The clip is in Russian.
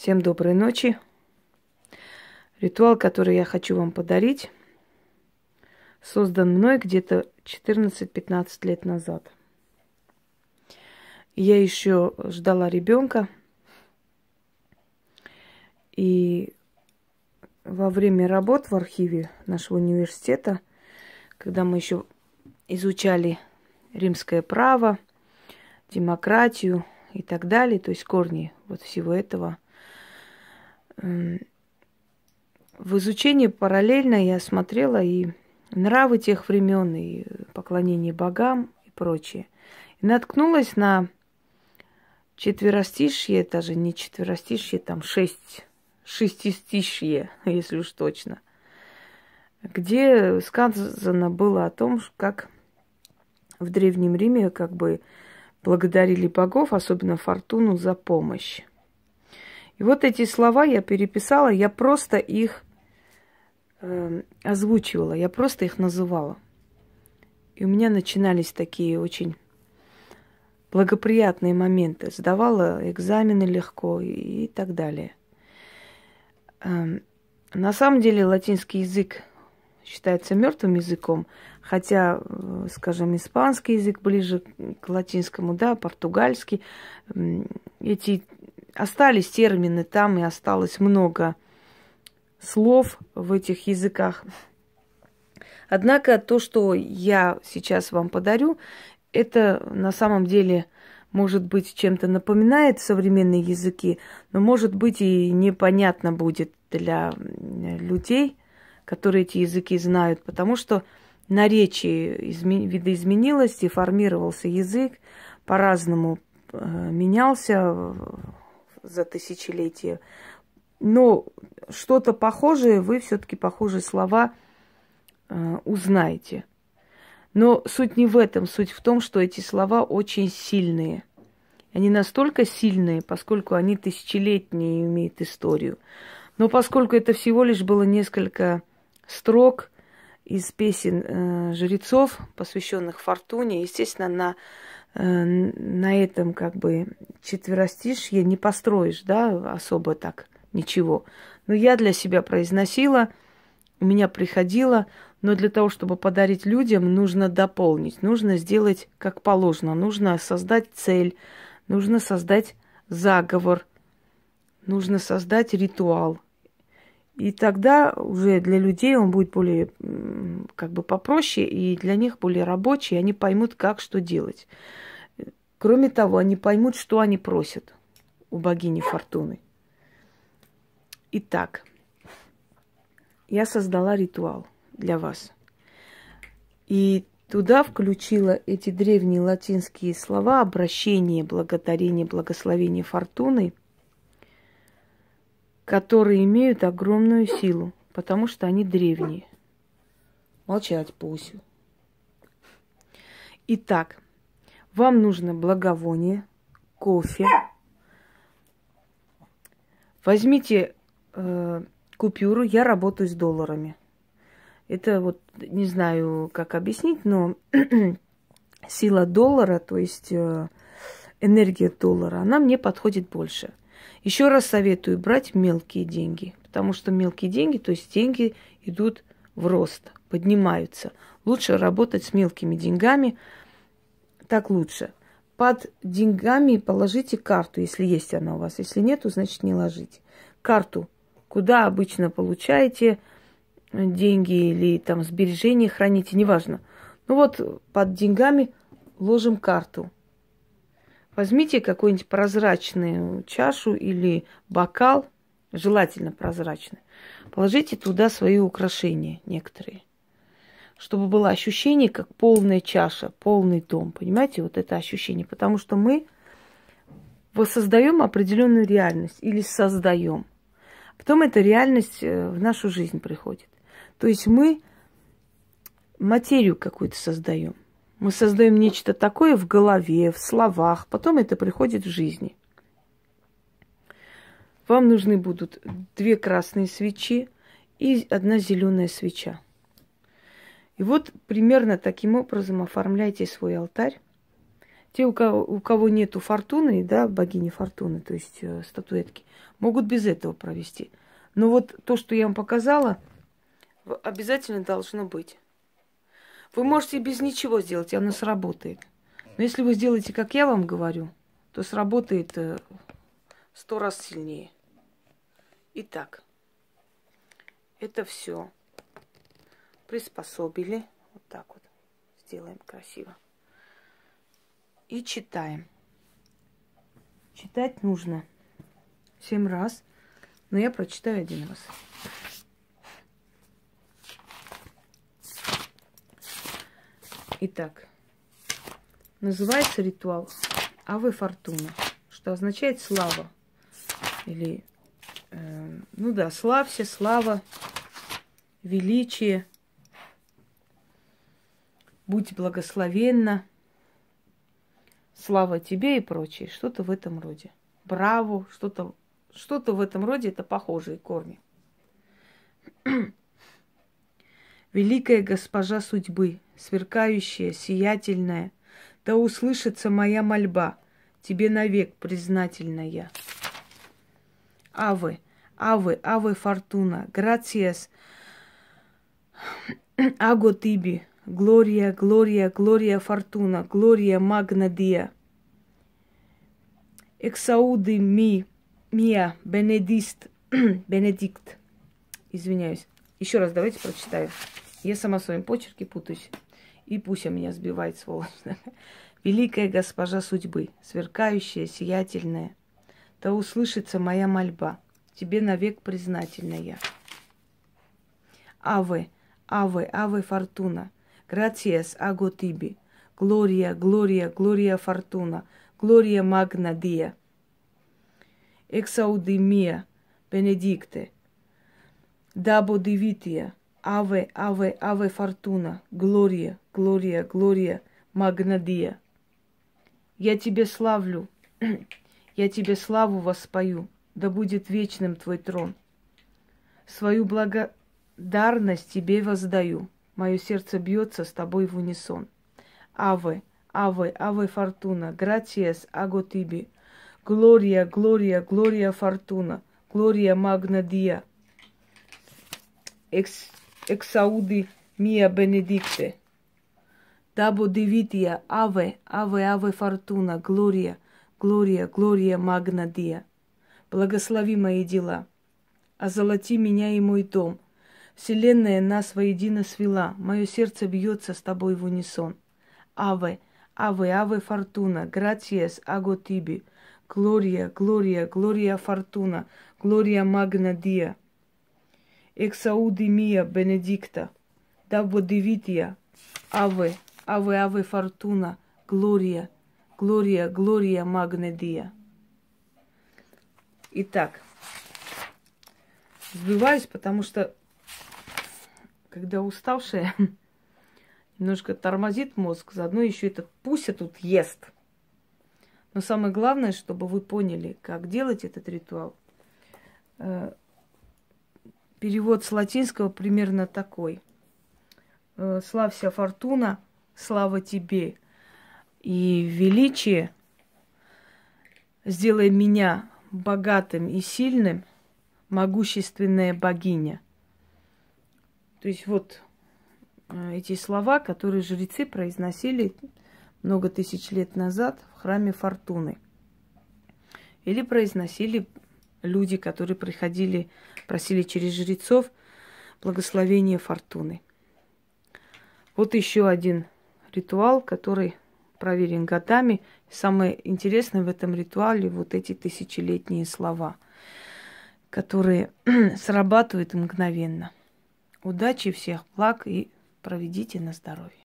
Всем доброй ночи. Ритуал, который я хочу вам подарить, создан мной где-то 14-15 лет назад. Я еще ждала ребенка. И во время работ в архиве нашего университета, когда мы еще изучали римское право, демократию и так далее, то есть корни вот всего этого, в изучении параллельно я смотрела и нравы тех времен, и поклонение богам и прочее. И наткнулась на четверостишье, даже не четверостишье, там шесть, шестистишье, если уж точно, где сказано было о том, как в Древнем Риме как бы благодарили богов, особенно Фортуну, за помощь. И вот эти слова я переписала, я просто их э, озвучивала, я просто их называла. И у меня начинались такие очень благоприятные моменты. Сдавала экзамены легко и, и так далее. Э, на самом деле латинский язык считается мертвым языком, хотя, э, скажем, испанский язык ближе к латинскому, да, португальский, эти остались термины там, и осталось много слов в этих языках. Однако то, что я сейчас вам подарю, это на самом деле может быть чем-то напоминает современные языки, но может быть и непонятно будет для людей, которые эти языки знают, потому что наречие изме... видоизменилось, деформировался язык, по-разному э, менялся за тысячелетия. Но что-то похожее, вы все-таки похожие слова э, узнаете. Но суть не в этом, суть в том, что эти слова очень сильные. Они настолько сильные, поскольку они тысячелетние имеют историю. Но поскольку это всего лишь было несколько строк из песен э, жрецов, посвященных Фортуне, естественно, на на этом как бы четверостишье не построишь, да, особо так ничего. Но я для себя произносила, у меня приходило, но для того, чтобы подарить людям, нужно дополнить, нужно сделать как положено, нужно создать цель, нужно создать заговор, нужно создать ритуал. И тогда уже для людей он будет более как бы попроще, и для них более рабочий, и они поймут, как что делать. Кроме того, они поймут, что они просят у богини Фортуны. Итак, я создала ритуал для вас. И туда включила эти древние латинские слова обращение, благодарение, благословение Фортуны – которые имеют огромную силу, потому что они древние. Молчать, Пусю. Итак, вам нужно благовоние, кофе. Возьмите э, купюру, я работаю с долларами. Это вот не знаю, как объяснить, но сила доллара, то есть э, энергия доллара, она мне подходит больше. Еще раз советую брать мелкие деньги, потому что мелкие деньги, то есть деньги идут в рост, поднимаются. Лучше работать с мелкими деньгами, так лучше. Под деньгами положите карту, если есть она у вас. Если нет, значит не ложите. Карту, куда обычно получаете деньги или там сбережения храните, неважно. Ну вот под деньгами ложим карту – Возьмите какую-нибудь прозрачную чашу или бокал, желательно прозрачный. Положите туда свои украшения некоторые, чтобы было ощущение, как полная чаша, полный дом. Понимаете, вот это ощущение. Потому что мы воссоздаем определенную реальность или создаем. Потом эта реальность э, в нашу жизнь приходит. То есть мы материю какую-то создаем. Мы создаем нечто такое в голове, в словах, потом это приходит в жизни. Вам нужны будут две красные свечи и одна зеленая свеча. И вот примерно таким образом оформляйте свой алтарь. те, у кого, у кого нету фортуны, да, богини фортуны, то есть э, статуэтки, могут без этого провести. Но вот то, что я вам показала, обязательно должно быть. Вы можете без ничего сделать, оно сработает. Но если вы сделаете, как я вам говорю, то сработает э, сто раз сильнее. Итак, это все приспособили. Вот так вот сделаем красиво. И читаем. Читать нужно семь раз, но я прочитаю один раз. Итак, называется ритуал Авы Фортуна, что означает слава. Или, э, ну да, славься, слава, величие, будь благословенна, слава тебе и прочее. Что-то в этом роде. Браво, что-то что в этом роде, это похожие корни. Великая госпожа судьбы, сверкающая, сиятельная, да услышится моя мольба, тебе навек признательная. Авы, авы, авы фортуна, грациас, аго тиби, глория, глория, глория фортуна, глория магна диа. Эксауды ми, мия, бенедист, бенедикт. Извиняюсь. Еще раз давайте прочитаю. Я сама в своем почерке путаюсь. И пусть меня сбивает, сволочь. Великая госпожа судьбы, сверкающая, сиятельная, да услышится моя мольба, тебе навек признательная. Аве, аве, аве фортуна, грациас аго тиби, глория, глория, глория фортуна, глория магна дия. Exaudimia, benedicte, дабо дивития, Аве, аве, аве фортуна, глория, глория, глория, магнадия. Я тебе славлю, я тебе славу воспою, да будет вечным твой трон. Свою благодарность тебе воздаю, мое сердце бьется с тобой в унисон. Аве, аве, аве фортуна, гратиес аго тиби, глория, глория, глория фортуна, глория магнадия. Экс exaudi mia benedicte. Dabo divitia, ave, ave, ave фортуна, глория, глория, глория магна диа. Благослови мои дела, озолоти меня и мой дом. Вселенная нас воедино свела, мое сердце бьется с тобой в унисон. Аве, аве, аве фортуна, гратиес, аго тиби, глория, глория, глория фортуна, глория магна диа exaudimia benedicta, dabo divitia, ave, ave, ave fortuna, gloria, gloria, gloria magna dia. Итак, сбиваюсь, потому что когда уставшая, немножко тормозит мозг, заодно еще этот пуся тут ест. Но самое главное, чтобы вы поняли, как делать этот ритуал. Перевод с латинского примерно такой. «Э, Славься, фортуна, слава тебе и величие. Сделай меня богатым и сильным, могущественная богиня. То есть вот э, эти слова, которые жрецы произносили много тысяч лет назад в храме Фортуны. Или произносили люди, которые приходили, просили через жрецов благословения фортуны. Вот еще один ритуал, который проверен годами. Самое интересное в этом ритуале вот эти тысячелетние слова, которые срабатывают мгновенно. Удачи всех благ и проведите на здоровье.